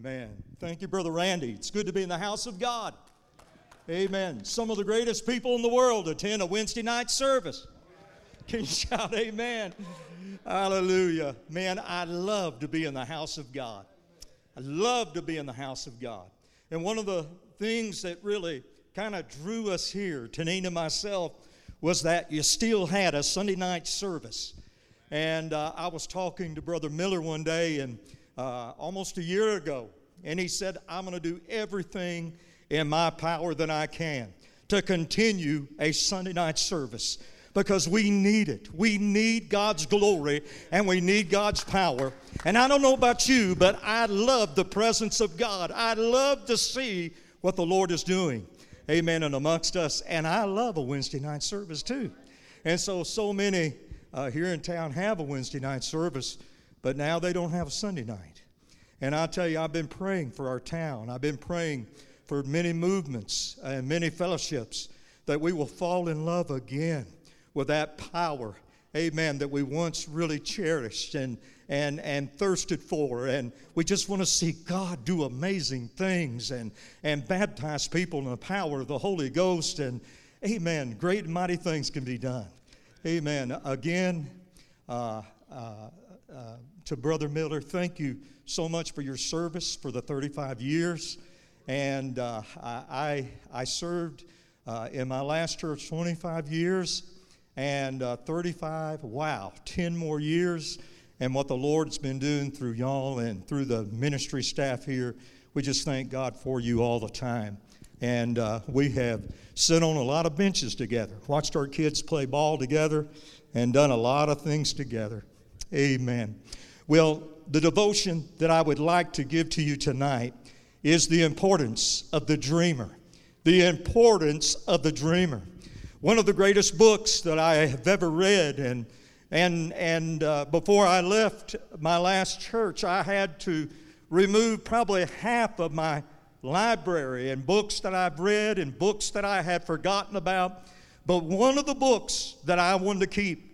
Amen. Thank you, Brother Randy. It's good to be in the house of God. Amen. Some of the greatest people in the world attend a Wednesday night service. Can you shout amen? Hallelujah. Man, I love to be in the house of God. I love to be in the house of God. And one of the things that really kind of drew us here, Tanina and myself, was that you still had a Sunday night service. And uh, I was talking to Brother Miller one day, and uh, almost a year ago, and he said, I'm going to do everything in my power that I can to continue a Sunday night service because we need it. We need God's glory and we need God's power. And I don't know about you, but I love the presence of God. I love to see what the Lord is doing. Amen. And amongst us. And I love a Wednesday night service too. And so, so many uh, here in town have a Wednesday night service, but now they don't have a Sunday night. And I tell you, I've been praying for our town. I've been praying for many movements and many fellowships that we will fall in love again with that power, amen, that we once really cherished and, and, and thirsted for. And we just want to see God do amazing things and, and baptize people in the power of the Holy Ghost. And, amen, great and mighty things can be done. Amen. Again, uh, uh, uh, to Brother Miller, thank you so much for your service for the 35 years. And uh, I, I served uh, in my last church 25 years and uh, 35, wow, 10 more years. And what the Lord's been doing through y'all and through the ministry staff here, we just thank God for you all the time. And uh, we have sat on a lot of benches together, watched our kids play ball together, and done a lot of things together. Amen. Well, the devotion that I would like to give to you tonight is the importance of the dreamer. The importance of the dreamer. One of the greatest books that I have ever read, and, and, and uh, before I left my last church, I had to remove probably half of my library and books that I've read and books that I had forgotten about. But one of the books that I wanted to keep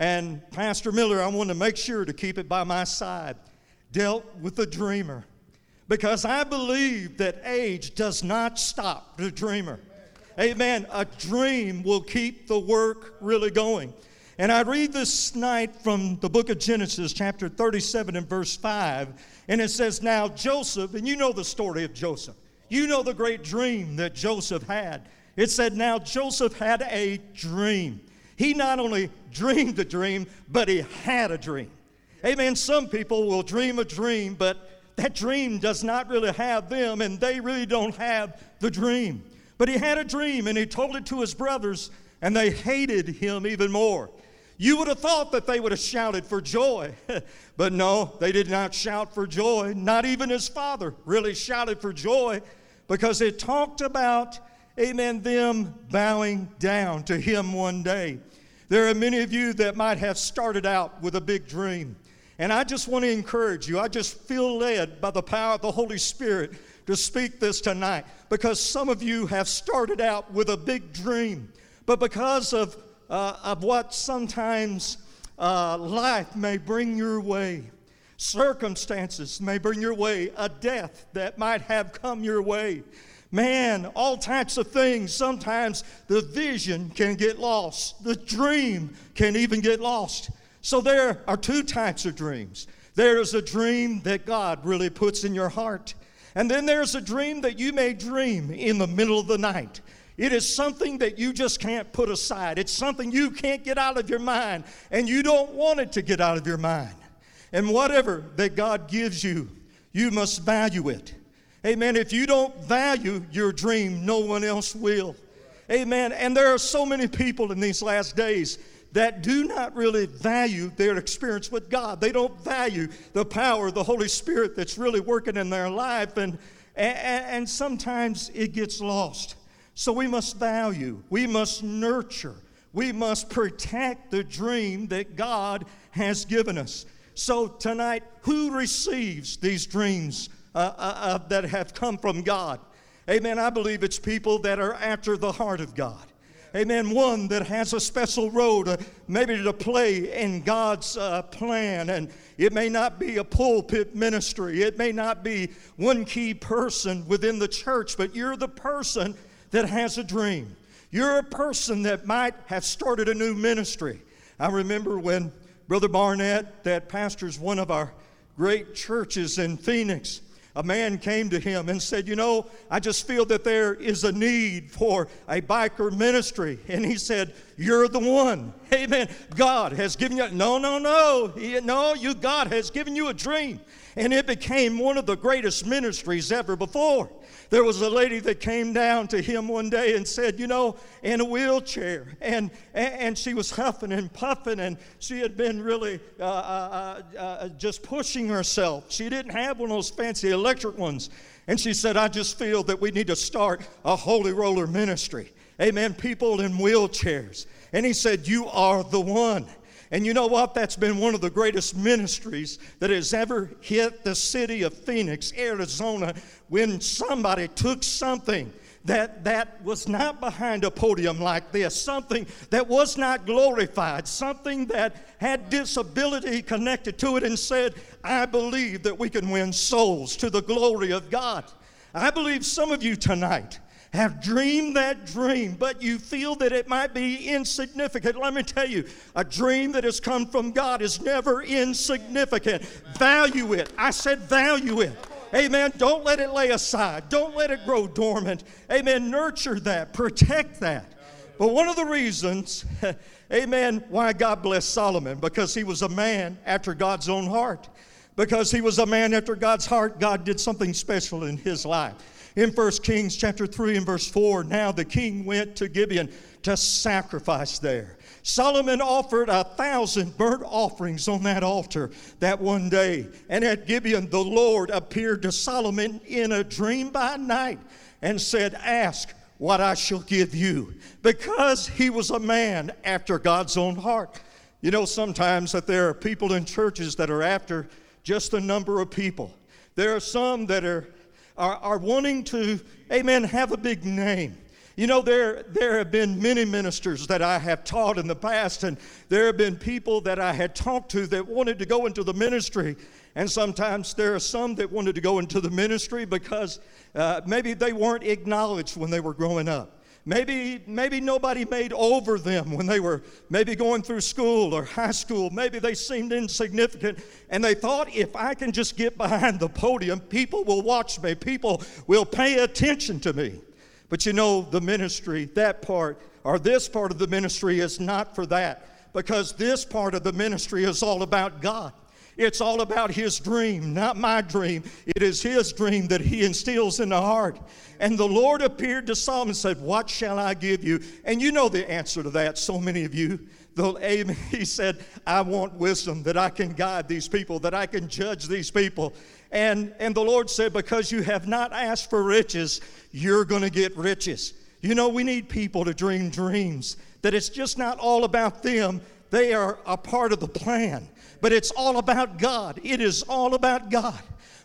and Pastor Miller, I want to make sure to keep it by my side, dealt with the dreamer. Because I believe that age does not stop the dreamer. Amen. A dream will keep the work really going. And I read this night from the book of Genesis, chapter 37 and verse 5. And it says, Now Joseph, and you know the story of Joseph, you know the great dream that Joseph had. It said, Now Joseph had a dream. He not only dreamed the dream, but he had a dream. Amen. Some people will dream a dream, but that dream does not really have them, and they really don't have the dream. But he had a dream, and he told it to his brothers, and they hated him even more. You would have thought that they would have shouted for joy, but no, they did not shout for joy. Not even his father really shouted for joy because it talked about, amen, them bowing down to him one day. There are many of you that might have started out with a big dream. And I just want to encourage you. I just feel led by the power of the Holy Spirit to speak this tonight because some of you have started out with a big dream, but because of, uh, of what sometimes uh, life may bring your way, circumstances may bring your way, a death that might have come your way, Man, all types of things. Sometimes the vision can get lost, the dream can even get lost. So there are two types of dreams there's a dream that God really puts in your heart, and then there's a dream that you may dream in the middle of the night. It is something that you just can't put aside. It's something you can't get out of your mind, and you don't want it to get out of your mind. And whatever that God gives you, you must value it. Amen. If you don't value your dream, no one else will. Amen. And there are so many people in these last days that do not really value their experience with God. They don't value the power of the Holy Spirit that's really working in their life, and, and, and sometimes it gets lost. So we must value, we must nurture, we must protect the dream that God has given us. So tonight, who receives these dreams uh, uh, uh, that have come from God. Amen. I believe it's people that are after the heart of God. Amen. One that has a special role to maybe to play in God's uh, plan. And it may not be a pulpit ministry, it may not be one key person within the church, but you're the person that has a dream. You're a person that might have started a new ministry. I remember when Brother Barnett, that pastors one of our great churches in Phoenix, a man came to him and said, You know, I just feel that there is a need for a biker ministry. And he said, You're the one. Amen. God has given you, no, no, no. No, you, God has given you a dream. And it became one of the greatest ministries ever before. There was a lady that came down to him one day and said, You know, in a wheelchair. And, and she was huffing and puffing, and she had been really uh, uh, uh, uh, just pushing herself. She didn't have one of those fancy electric ones. And she said, I just feel that we need to start a holy roller ministry. Amen. People in wheelchairs. And he said, You are the one. And you know what? That's been one of the greatest ministries that has ever hit the city of Phoenix, Arizona, when somebody took something that, that was not behind a podium like this, something that was not glorified, something that had disability connected to it, and said, I believe that we can win souls to the glory of God. I believe some of you tonight have dreamed that dream, but you feel that it might be insignificant. Let me tell you, a dream that has come from God is never insignificant. Value it. I said, value it. Amen. Don't let it lay aside. Don't let it grow dormant. Amen. Nurture that. Protect that. But one of the reasons, amen, why God blessed Solomon, because he was a man after God's own heart. Because he was a man after God's heart, God did something special in his life in 1 Kings chapter 3 and verse 4, now the king went to Gibeon to sacrifice there. Solomon offered a thousand burnt offerings on that altar that one day. And at Gibeon, the Lord appeared to Solomon in a dream by night and said, Ask what I shall give you. Because he was a man after God's own heart. You know, sometimes that there are people in churches that are after just the number of people. There are some that are are, are wanting to, amen, have a big name. You know, there, there have been many ministers that I have taught in the past, and there have been people that I had talked to that wanted to go into the ministry. And sometimes there are some that wanted to go into the ministry because uh, maybe they weren't acknowledged when they were growing up. Maybe, maybe nobody made over them when they were maybe going through school or high school. Maybe they seemed insignificant and they thought if I can just get behind the podium, people will watch me, people will pay attention to me. But you know, the ministry, that part, or this part of the ministry is not for that because this part of the ministry is all about God. It's all about his dream, not my dream. It is his dream that he instills in the heart. And the Lord appeared to Solomon and said, What shall I give you? And you know the answer to that, so many of you. The, he said, I want wisdom that I can guide these people, that I can judge these people. And, and the Lord said, Because you have not asked for riches, you're going to get riches. You know, we need people to dream dreams, that it's just not all about them, they are a part of the plan but it's all about God. It is all about God.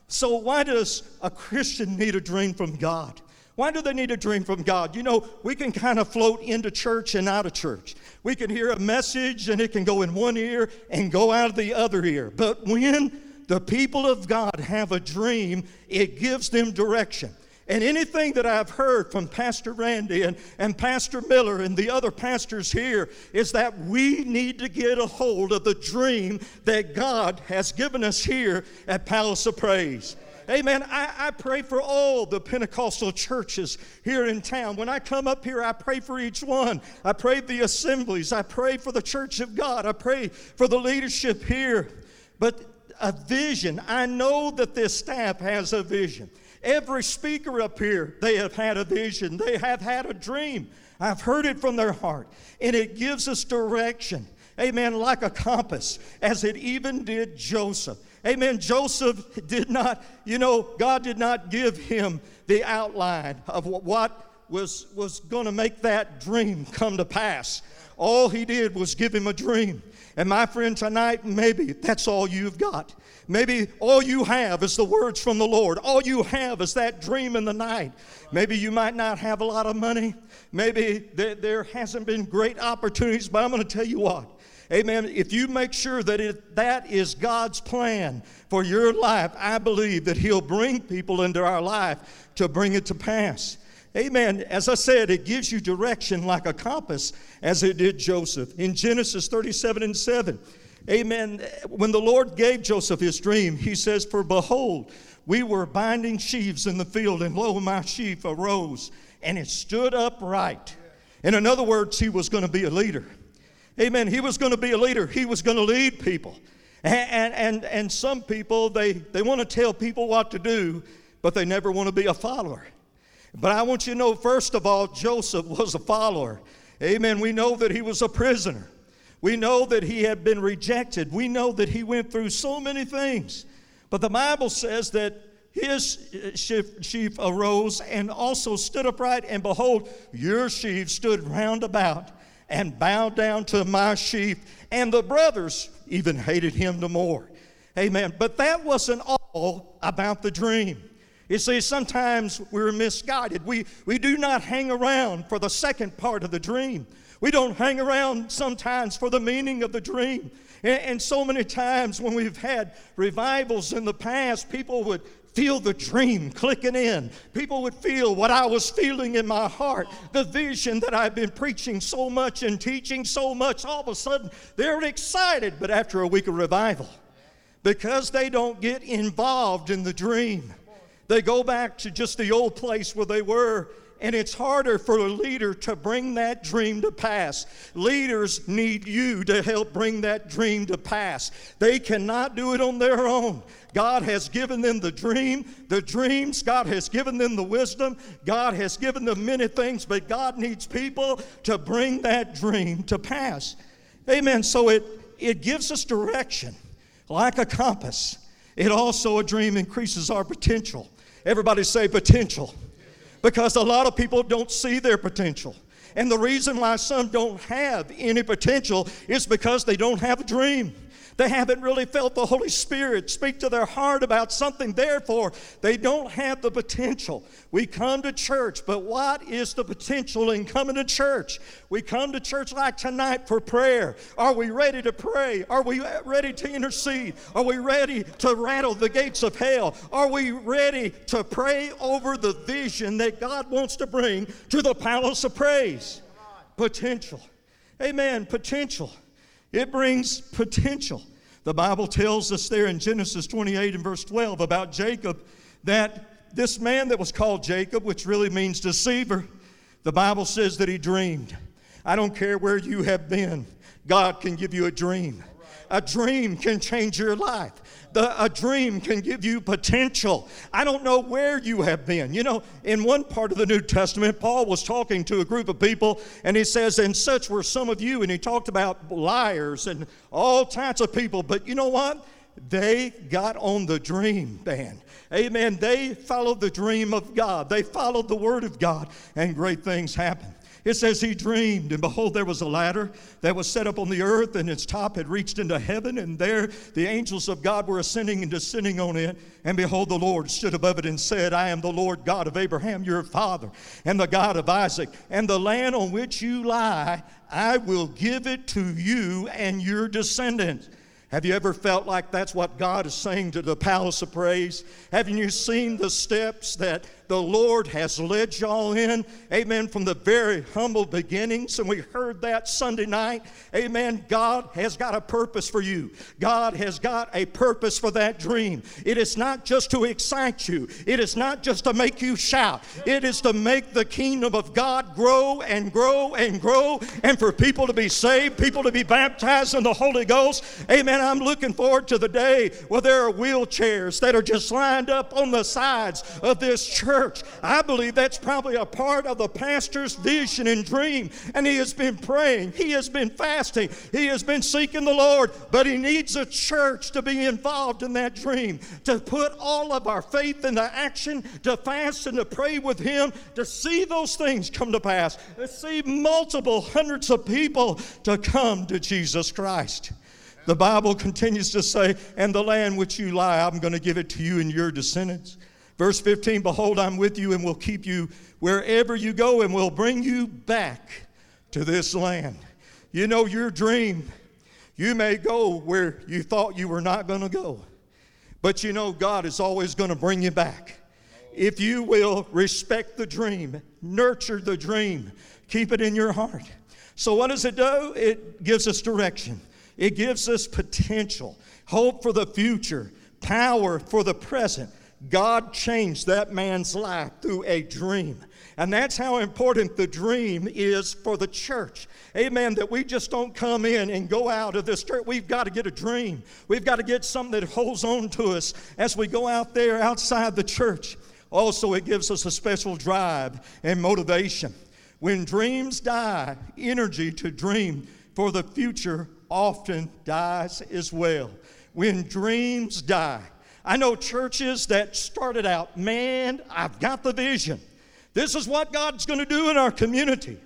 So, why does a Christian need a dream from God? Why do they need a dream from God? You know, we can kind of float into church and out of church. We can hear a message and it can go in one ear and go out of the other ear. But when the people of God have a dream, it gives them direction. And anything that I've heard from Pastor Randy and, and Pastor Miller and the other pastors here is that we need to get a hold of the dream that God has given us here at Palace of Praise. Amen. I, I, pray for all the Pentecostal churches here in town. When I come up here, I pray for each one. I pray the assemblies. I pray for the church of God. I pray for the leadership here. But a vision, I know that this staff has a vision. Every speaker up here, they have had a vision, they have had a dream. I've heard it from their heart, and it gives us direction. Amen, like a compass, as it even did Joseph. Amen. Joseph did not, you know, God did not give him the outline of what was, was going to make that dream come to pass. All he did was give him a dream. And my friend, tonight, maybe that's all you've got. Maybe all you have is the words from the Lord. All you have is that dream in the night. Maybe you might not have a lot of money. Maybe there, hasn't been great opportunities, but I'm going to tell you what. Amen. If you make sure that it, that is God's plan for your life, I believe that He'll bring people into our life to bring it to pass. Amen. As I said, it gives you direction like a compass, as it did Joseph. In Genesis 37 and 7, amen. When the Lord gave Joseph his dream, he says, For behold, we were binding sheaves in the field, and lo, my sheaf arose, and it stood upright. And In other words, he was going to be a leader. Amen. He was going to be a leader, he was going to lead people. And, and, and some people, they, they want to tell people what to do, but they never want to be a follower. But I want you to know, first of all, Joseph was a follower. Amen. We know that he was a prisoner. We know that he had been rejected. We know that he went through so many things. But the Bible says that his sheaf arose and also stood upright, and behold, your sheaf stood round about and bowed down to my sheaf. And the brothers even hated him the more. Amen. But that wasn't all about the dream. You see, sometimes we're misguided. We, we do not hang around for the second part of the dream. We don't hang around sometimes for the meaning of the dream. And, and so many times when we've had revivals in the past, people would feel the dream clicking in. People would feel what I was feeling in my heart, the vision that I've been preaching so much and teaching so much. All of a sudden, they're excited, but after a week of revival, because they don't get involved in the dream, they go back to just the old place where they were, and it's harder for a leader to bring that dream to pass. Leaders need you to help bring that dream to pass. They cannot do it on their own. God has given them the dream, the dreams. God has given them the wisdom. God has given them many things, but God needs people to bring that dream to pass. Amen. So it, it gives us direction like a compass. It also, a dream increases our potential. Everybody say potential. Because a lot of people don't see their potential. And the reason why some don't have any potential is because they don't have a dream. They haven't really felt the Holy Spirit speak to their heart about something. Therefore, they don't have the potential. We come to church, but what is the potential in coming to church? We come to church like tonight for prayer. Are we ready to pray? Are we ready to intercede? Are we ready to rattle the gates of hell? Are we ready to pray over the vision that God wants to bring to the palace of praise? Potential. Amen. Potential. It brings potential. The Bible tells us there in Genesis 28 and verse 12 about Jacob that this man that was called Jacob, which really means deceiver, the Bible says that he dreamed. I don't care where you have been, God can give you a dream. A dream can change your life. The, a dream can give you potential. I don't know where you have been. You know, in one part of the New Testament, Paul was talking to a group of people, and he says, And such were some of you. And he talked about liars and all types of people. But you know what? They got on the dream band. Amen. They followed the dream of God, they followed the word of God, and great things happened. It says he dreamed, and behold, there was a ladder that was set up on the earth, and its top had reached into heaven, and there the angels of God were ascending and descending on it. And behold, the Lord stood above it and said, I am the Lord God of Abraham, your father, and the God of Isaac, and the land on which you lie, I will give it to you and your descendants. Have you ever felt like that's what God is saying to the palace of praise? Haven't you seen the steps that the Lord has led y'all in. Amen. From the very humble beginnings. And we heard that Sunday night. Amen. God has got a purpose for you. God has got a purpose for that dream. It is not just to excite you, it is not just to make you shout. It is to make the kingdom of God grow and grow and grow and for people to be saved, people to be baptized in the Holy Ghost. Amen. I'm looking forward to the day where there are wheelchairs that are just lined up on the sides of this church church. I believe that's probably a part of the pastor's vision and dream. And he has been praying, he has been fasting, he has been seeking the Lord, but he needs a church to be involved in that dream, to put all of our faith into action, to fast and to pray with him, to see those things come to pass, to see multiple hundreds of people to come to Jesus Christ. The Bible continues to say, And the land which you lie, I'm going to give it to you and your descendants. Verse 15 Behold, I'm with you and will keep you wherever you go and will bring you back to this land. You know, your dream, you may go where you thought you were not going to go, but you know, God is always going to bring you back. If you will respect the dream, nurture the dream, keep it in your heart. So, what does it do? It gives us direction, it gives us potential, hope for the future, power for the present. God changed that man's life through a dream. And that's how important the dream is for the church. Amen. That we just don't come in and go out of this church. We've got to get a dream. We've got to get something that holds on to us as we go out there outside the church. Also, it gives us a special drive and motivation. When dreams die, energy to dream for the future often dies as well. When dreams die, I know churches that started out, man, I've got the vision. This is what God's going to do in our community.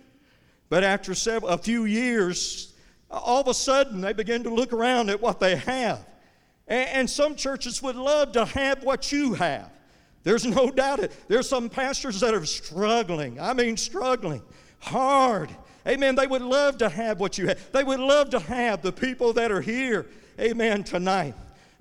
But after several, a few years, all of a sudden they begin to look around at what they have. And, and some churches would love to have what you have. There's no doubt it. There's some pastors that are struggling. I mean, struggling hard. Amen. They would love to have what you have. They would love to have the people that are here. Amen. Tonight.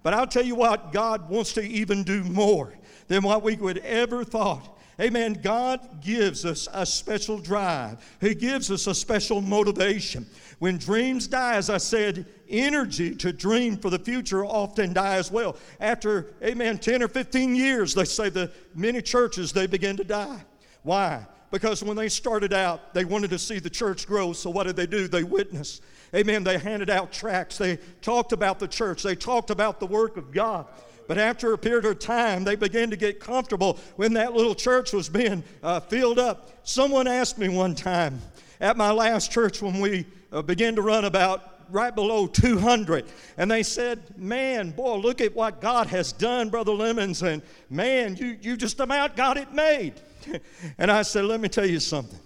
But I'll tell you what, God wants to even do more than what we would ever thought. Amen. God gives us a special drive. He gives us a special motivation. When dreams die, as I said, energy to dream for the future often die as well. After, amen, 10 or 15 years, they say the many churches, they begin to die. Why? Because when they started out, they wanted to see the church grow. So what did they do? They witnessed. Amen. They handed out tracts. They talked about the church. They talked about the work of God. But after a period of time, they began to get comfortable when that little church was being uh, filled up. Someone asked me one time at my last church when we uh, began to run about right below 200. And they said, Man, boy, look at what God has done, Brother Lemons. And man, you, you just about got it made. and I said, Let me tell you something.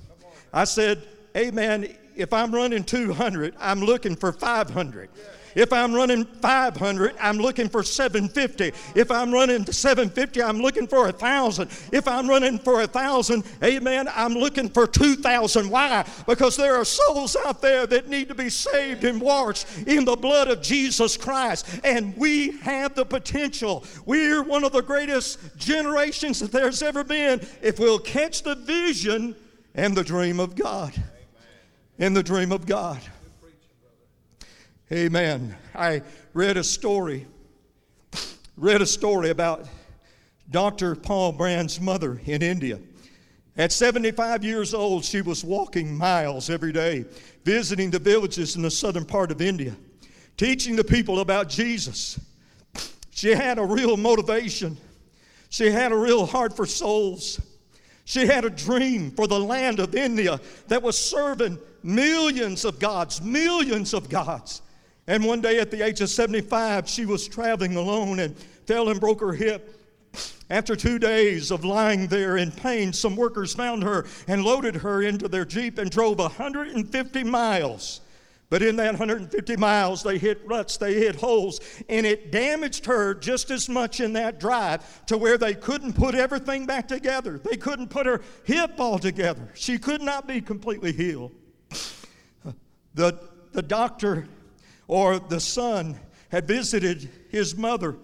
I said, Amen. If I'm running 200, I'm looking for 500. If I'm running 500, I'm looking for 750. If I'm running 750, I'm looking for a thousand. If I'm running for a thousand, amen, I'm looking for 2,000. Why? Because there are souls out there that need to be saved and washed in the blood of Jesus Christ. And we have the potential. We're one of the greatest generations that there's ever been if we'll catch the vision and the dream of God. In the dream of God. Amen. I read a story, read a story about Dr. Paul Brand's mother in India. At 75 years old, she was walking miles every day, visiting the villages in the southern part of India, teaching the people about Jesus. She had a real motivation. She had a real heart for souls. She had a dream for the land of India that was serving millions of gods, millions of gods. And one day at the age of 75, she was traveling alone and fell and broke her hip. After two days of lying there in pain, some workers found her and loaded her into their Jeep and drove 150 miles. But in that 150 miles, they hit ruts, they hit holes, and it damaged her just as much in that drive to where they couldn't put everything back together. They couldn't put her hip all together. She could not be completely healed. The, the doctor or the son had visited his mother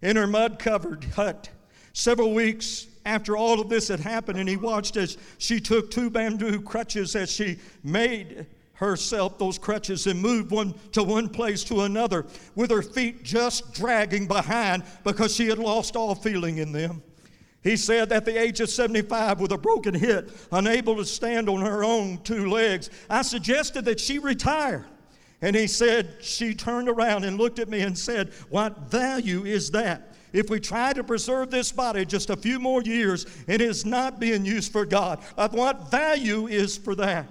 in her mud covered hut several weeks after all of this had happened, and he watched as she took two bamboo crutches as she made herself those crutches and moved one to one place to another with her feet just dragging behind because she had lost all feeling in them. He said at the age of 75 with a broken hip, unable to stand on her own two legs, I suggested that she retire. And he said, She turned around and looked at me and said, What value is that? If we try to preserve this body just a few more years, and it is not being used for God. Of what value is for that?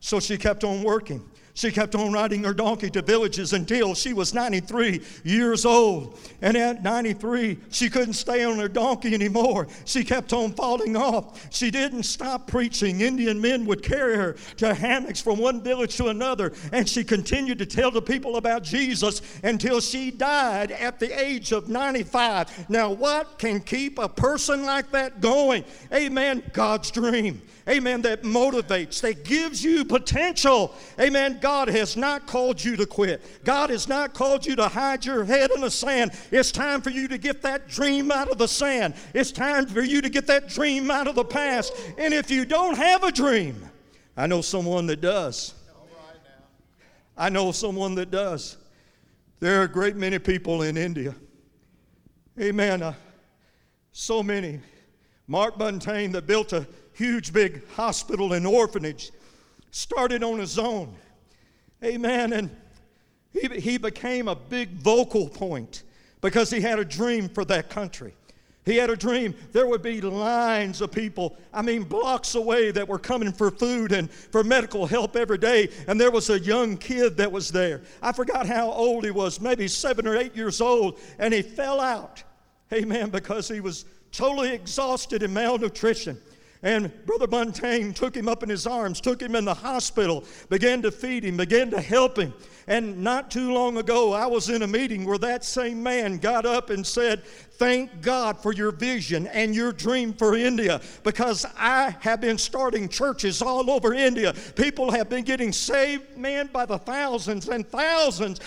So she kept on working. She kept on riding her donkey to villages until she was 93 years old. And at 93, she couldn't stay on her donkey anymore. She kept on falling off. She didn't stop preaching. Indian men would carry her to hammocks from one village to another. And she continued to tell the people about Jesus until she died at the age of 95. Now, what can keep a person like that going? Amen. God's dream amen, that motivates, that gives you potential. Amen. God has not called you to quit. God has not called you to hide your head in the sand. It's time for you to get that dream out of the sand. It's time for you to get that dream out of the past. And if you don't have a dream, I know someone that does. I know someone that does. There are a great many people in India. Amen. Uh, so many. Mark Buntain that built a huge big hospital and orphanage, started on his own. Amen. And he, he became a big vocal point because he had a dream for that country. He had a dream. There would be lines of people, I mean, blocks away that were coming for food and for medical help every day. And there was a young kid that was there. I forgot how old he was, maybe seven or eight years old. And he fell out, amen, because he was totally exhausted and malnutrition. And Brother Buntain took him up in his arms, took him in the hospital, began to feed him, began to help him. And not too long ago, I was in a meeting where that same man got up and said, Thank God for your vision and your dream for India because I have been starting churches all over India. People have been getting saved, man, by the thousands and thousands.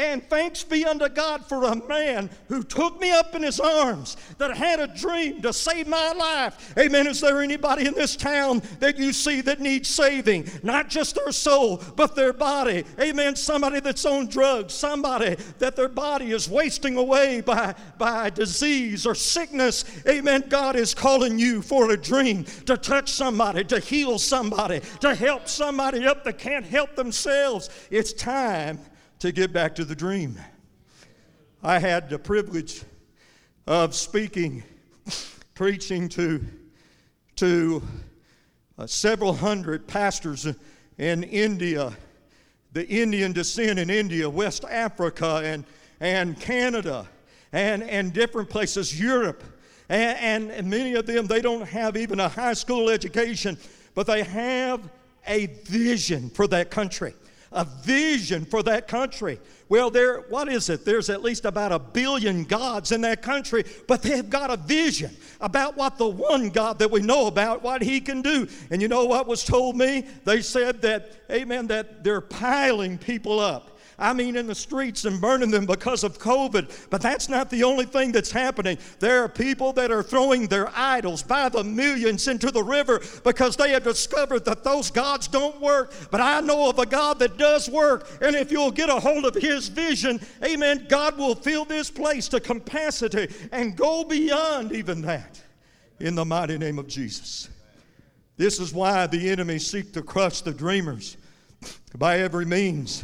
And thanks be unto God for a man who took me up in his arms that had a dream to save my life. Amen. Is there anybody in this town that you see that needs saving? Not just their soul, but their body. Amen. Somebody that's on drugs, somebody that their body is wasting away by, by disease disease or sickness, amen, God is calling you for a dream to touch somebody, to heal somebody, to help somebody up that can't help themselves. It's time to get back to the dream. I had the privilege of speaking, preaching to, to uh, several hundred pastors in India, the Indian descent in India, West Africa, and, and Canada and, and different places, Europe. And, and many of them, they don't have even a high school education, but they have a vision for that country. A vision for that country. Well, there, what is it? There's at least about a billion gods in that country, but they've got a vision about what the one God that we know about, what He can do. And you know what was told me? They said that, amen, that they're piling people up I mean, in the streets and burning them because of COVID. But that's not the only thing that's happening. There are people that are throwing their idols by the millions into the river because they have discovered that those gods don't work. But I know of a God that does work. And if you'll get a hold of His vision, amen, God will fill this place to capacity and go beyond even that in the mighty name of Jesus. This is why the enemy seek to crush the dreamers by every means.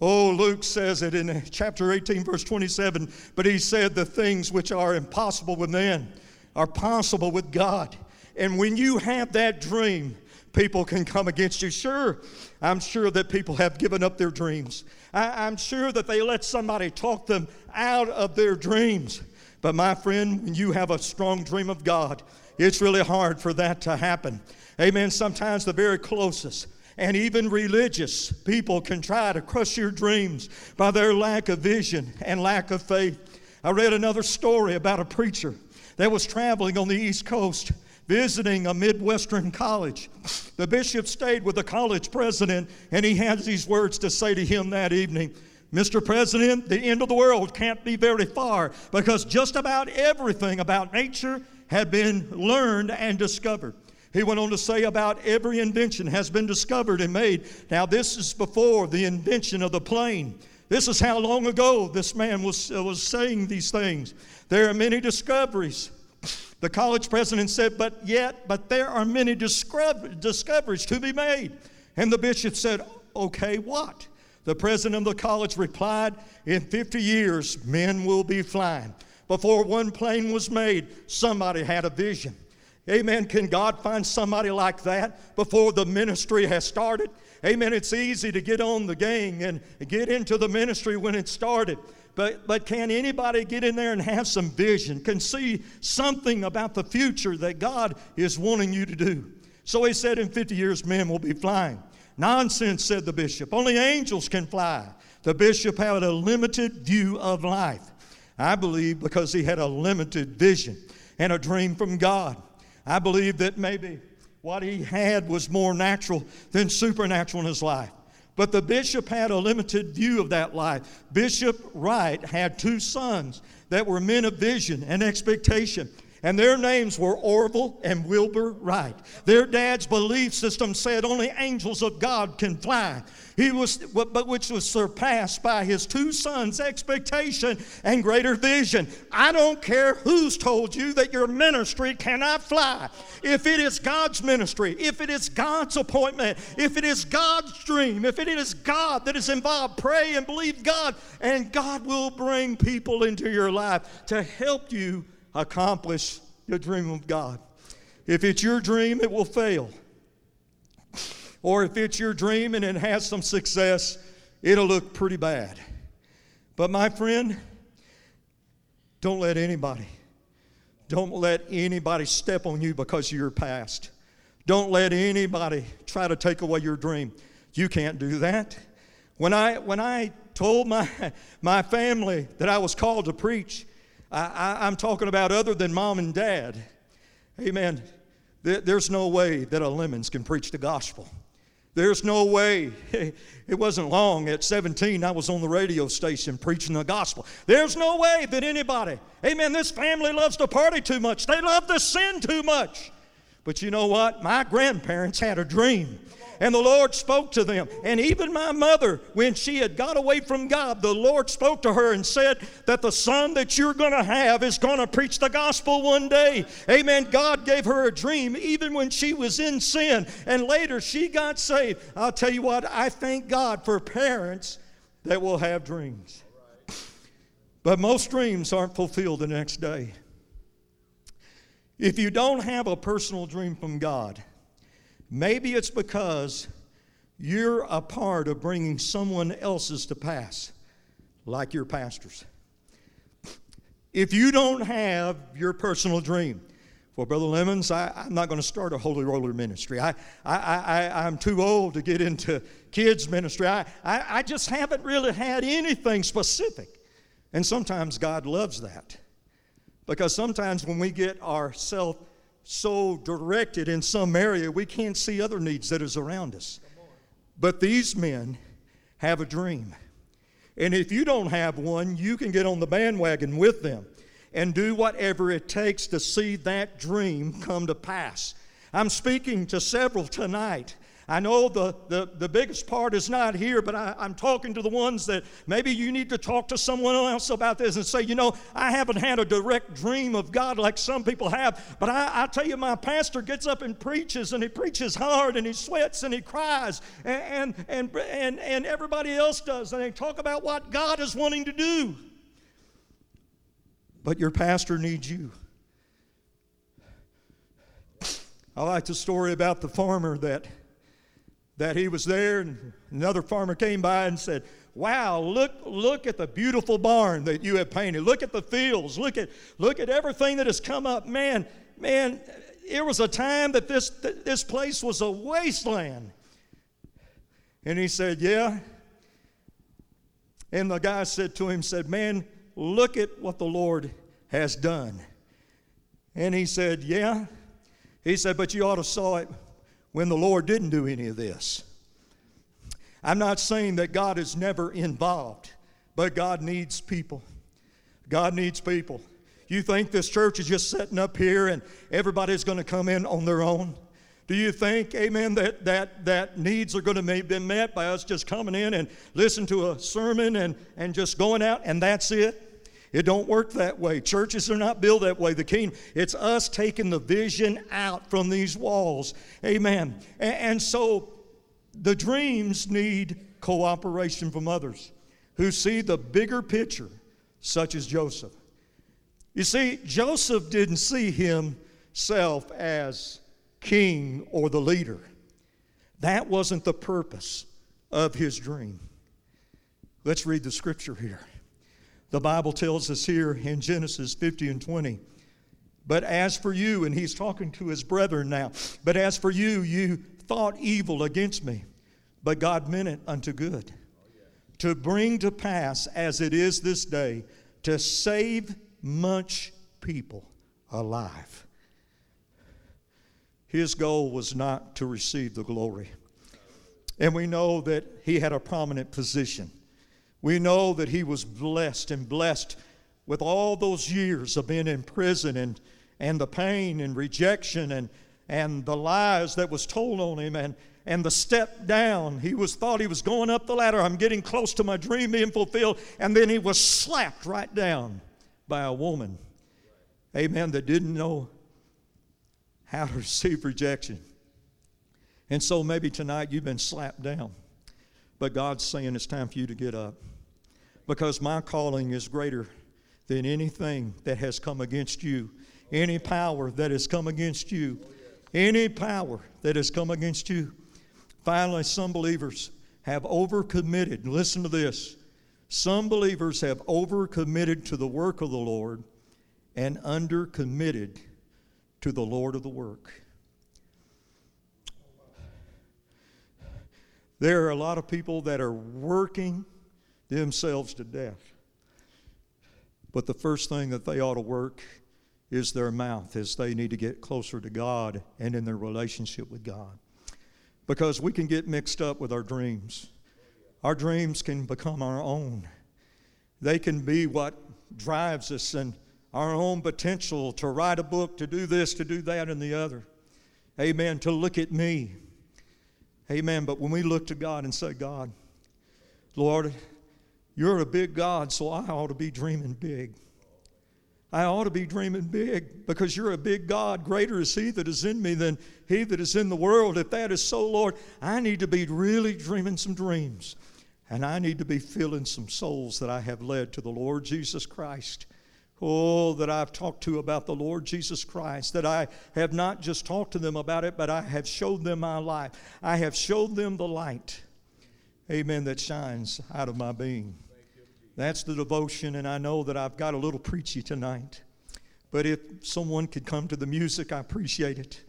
Oh, Luke says it in chapter 18, verse 27. But he said, The things which are impossible with men are possible with God. And when you have that dream, people can come against you. Sure, I'm sure that people have given up their dreams. I, am sure that they let somebody talk them out of their dreams. But my friend, when you have a strong dream of God, it's really hard for that to happen. Amen. Sometimes the very closest and even religious people can try to crush your dreams by their lack of vision and lack of faith. I read another story about a preacher that was traveling on the East Coast visiting a Midwestern college. The bishop stayed with the college president, and he had these words to say to him that evening. Mr. President, the end of the world can't be very far because just about everything about nature had been learned and discovered. He went on to say about every invention has been discovered and made. Now, this is before the invention of the plane. This is how long ago this man was, uh, was saying these things. There are many discoveries. The college president said, but yet, but there are many discoveries to be made. And the bishop said, okay, what? The president of the college replied, in 50 years, men will be flying. Before one plane was made, somebody had a vision. Amen. Can God find somebody like that before the ministry has started? Amen. It's easy to get on the gang and get into the ministry when it started. But, but can anybody get in there and have some vision, can see something about the future that God is wanting you to do? So he said, In 50 years, men will be flying. Nonsense, said the bishop. Only angels can fly. The bishop had a limited view of life. I believe because he had a limited vision and a dream from God. I believe that maybe what he had was more natural than supernatural in his life. But the bishop had a limited view of that life. Bishop Wright had two sons that were men of vision and expectation and their names were Orville and Wilbur Wright. Their dad's belief system said only angels of God can fly. He was, but which was surpassed by his two sons' expectation and greater vision. I don't care who's told you that your ministry cannot fly. If it is God's ministry, if it is God's appointment, if it is God's dream, if it is God that is involved, pray and believe God, and God will bring people into your life to help you accomplish the dream of God. If it's your dream, it will fail. Or if it's your dream and it has some success, it'll look pretty bad. But my friend, don't let anybody, don't let anybody step on you because of your past. Don't let anybody try to take away your dream. You can't do that. When I, when I told my, my family that I was called to preach, I, am talking about other than mom and dad. Amen. There, there's no way that a lemons can preach the gospel. There's no way. It wasn't long. At 17, I was on the radio station preaching the gospel. There's no way that anybody, amen, this family loves to party too much. They love to sin too much. But you know what? My grandparents had a dream and the Lord spoke to them. And even my mother, when she had got away from God, the Lord spoke to her and said that the son that you're going to have is going to preach the gospel one day. Amen. God gave her a dream even when she was in sin. And later she got saved. I'll tell you what, I thank God for parents that will have dreams. But most dreams aren't fulfilled the next day. If you don't have a personal dream from God, Maybe it's because you're a part of bringing someone else's to pass, like your pastors. If you don't have your personal dream, well, Brother Lemons, I, am not going to start a holy roller ministry. I, I, I, I'm too old to get into kids' ministry. I, I, I just haven't really had anything specific. And sometimes God loves that. Because sometimes when we get ourselves so directed in some area, we can't see other needs that is around us. But these men have a dream. And if you don't have one, you can get on the bandwagon with them and do whatever it takes to see that dream come to pass. I'm speaking to several tonight I know the, the, the biggest part is not here, but I, I'm talking to the ones that maybe you need to talk to someone else about this and say, you know, I haven't had a direct dream of God like some people have, but I, I tell you, my pastor gets up and preaches, and he preaches hard, and he sweats, and he cries, and, and, and, and everybody else does, and they talk about what God is wanting to do. But your pastor needs you. I like the story about the farmer that that he was there, and another farmer came by and said, Wow, look, look at the beautiful barn that you have painted. Look at the fields. Look at, look at everything that has come up. Man, man, it was a time that this, this place was a wasteland. And he said, Yeah. And the guy said to him, said, Man, look at what the Lord has done. And he said, Yeah. He said, But you ought to saw it when the Lord didn't do any of this. I'm not saying that God is never involved, but God needs people. God needs people. You think this church is just setting up here and everybody's going to come in on their own? Do you think, amen, that, that, that needs are going to be met by us just coming in and listen to a sermon and, and just going out and that's it? It don't work that way. Churches are not built that way. The kingdom, it's us taking the vision out from these walls. Amen. And, and so the dreams need cooperation from others who see the bigger picture, such as Joseph. You see, Joseph didn't see himself himself as king or the leader. That wasn't the purpose of his dream. Let's read the scripture here. The Bible tells us here in Genesis 50 and 20. But as for you, and he's talking to his brethren now, but as for you, you thought evil against me, but God meant it unto good, to bring to pass as it is this day, to save much people alive. His goal was not to receive the glory. And we know that he had a prominent position. We know that he was blessed and blessed with all those years of being in prison and, and the pain and rejection and, and the lies that was told on him and, and the step down. He was thought he was going up the ladder. I'm getting close to my dream being fulfilled. And then he was slapped right down by a woman. Amen. That didn't know how to receive rejection. And so maybe tonight you've been slapped down. But God's saying it's time for you to get up. Because my calling is greater than anything that has come against you, any power that has come against you, any power that has come against you. Finally, some believers have overcommitted. Listen to this. Some believers have overcommitted to the work of the Lord and undercommitted to the Lord of the work. There are a lot of people that are working themselves to death. But the first thing that they ought to work is their mouth, as they need to get closer to God and in their relationship with God. Because we can get mixed up with our dreams. Our dreams can become our own. They can be what drives us and our own potential to write a book, to do this, to do that, and the other. Amen. To look at me. Amen. But when we look to God and say, God, Lord, you're a big God, so I ought to be dreaming big. I ought to be dreaming big because you're a big God. Greater is He that is in me than He that is in the world. If that is so, Lord, I need to be really dreaming some dreams. And I need to be filling some souls that I have led to the Lord Jesus Christ. Oh, that I've talked to about the Lord Jesus Christ, that I have not just talked to them about it, but I have showed them my life. I have showed them the light, amen, that shines out of my being. That's the devotion, and I know that I've got a little preachy tonight. But if someone could come to the music, I appreciate it.